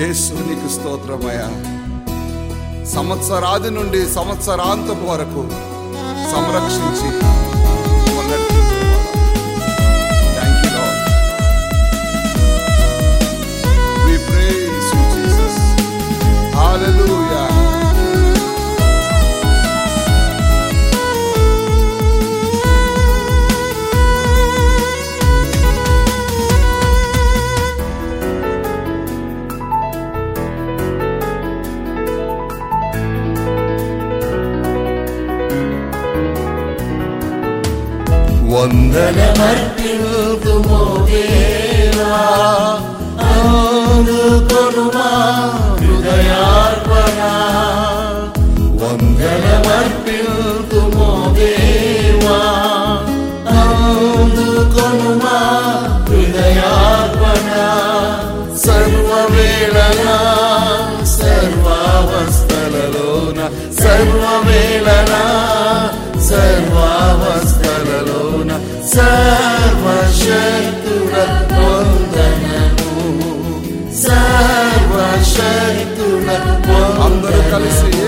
యేసు నీకు స్తోత్రమయ్యా. సంవత్సరాది నుండి సంవత్సరాంతపు వరకు సంరక్షించి వందనమర్పిందు మోదేవా అందుకొనుమా హృదయార్పణ వందనమర్పిందు మోదేవా అందుకొనుమా హృదయార్పణ సర్వవేళనా సర్వావస్థలలోన సర్వవేళనా సర్వావస్థ Sama sawah kondanganmu Sama syaitulah kondanganmu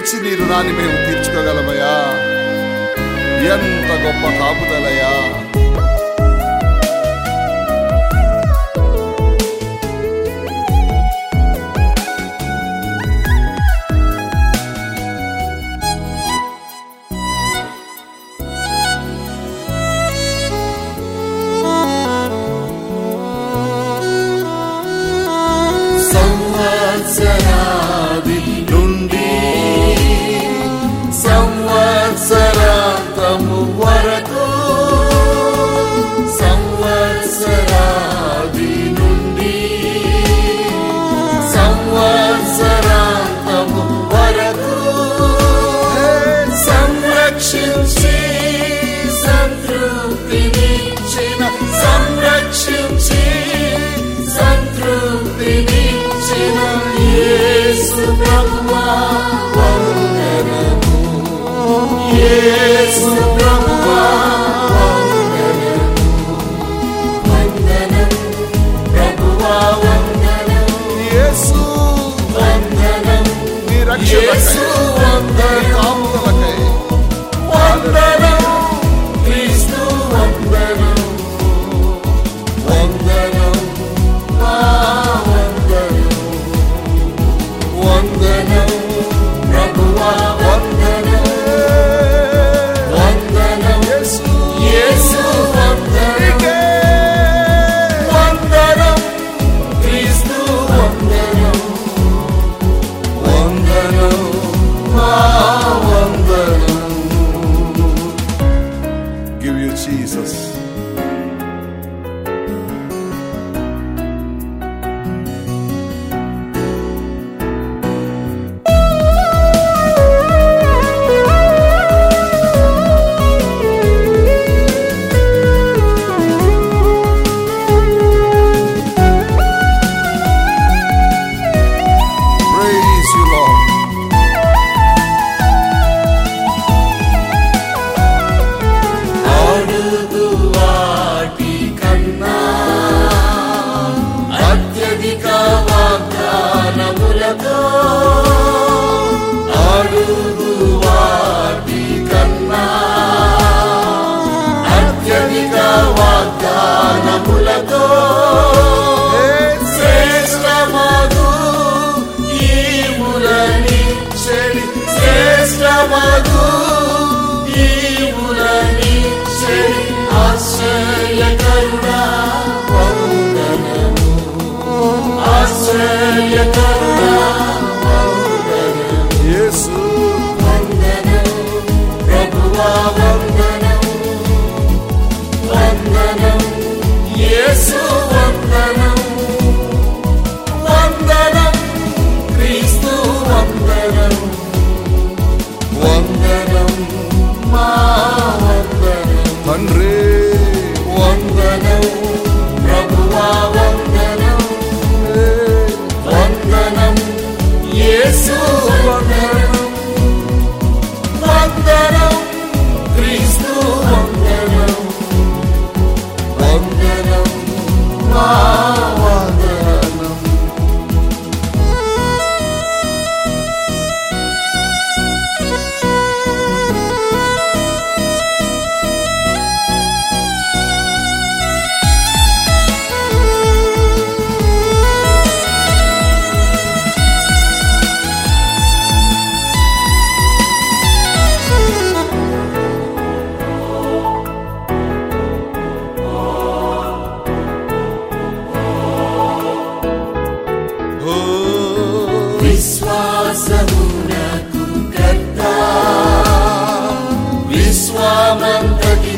విడిచి నీరు రాని మేము తీర్చుకోగలమయ్యా? ఎంత గొప్ప కాపుదలయ్యా? ेव मिशल I'm working.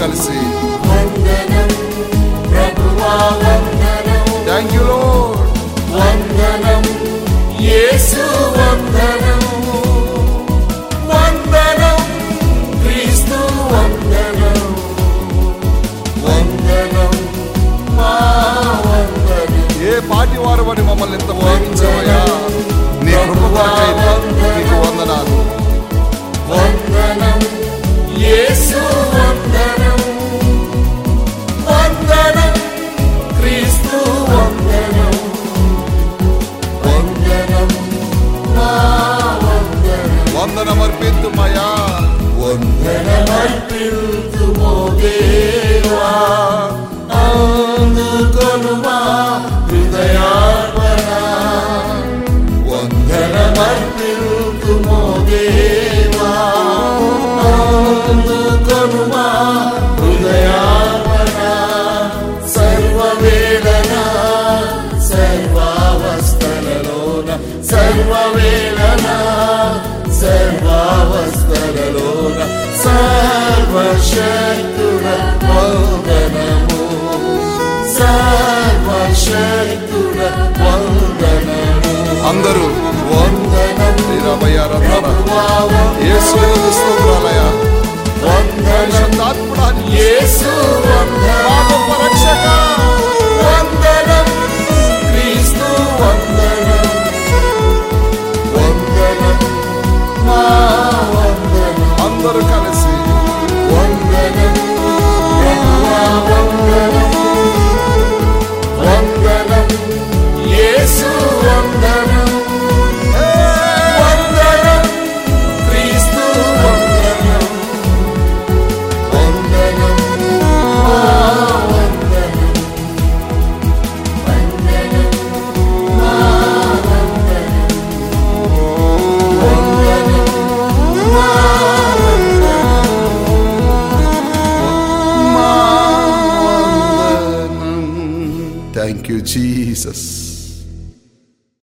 కలిసి. థ్యాంక్ యూ ఏ పాటి వారు వాడి మమ్మల్ని ఎంత భావించవయ్యా నీ కృపకై వందనాలు. వందనం యేసు るもで yaratana యేసు స్తోత్రాలయ వందనం అద్భుతాన్ని యేసు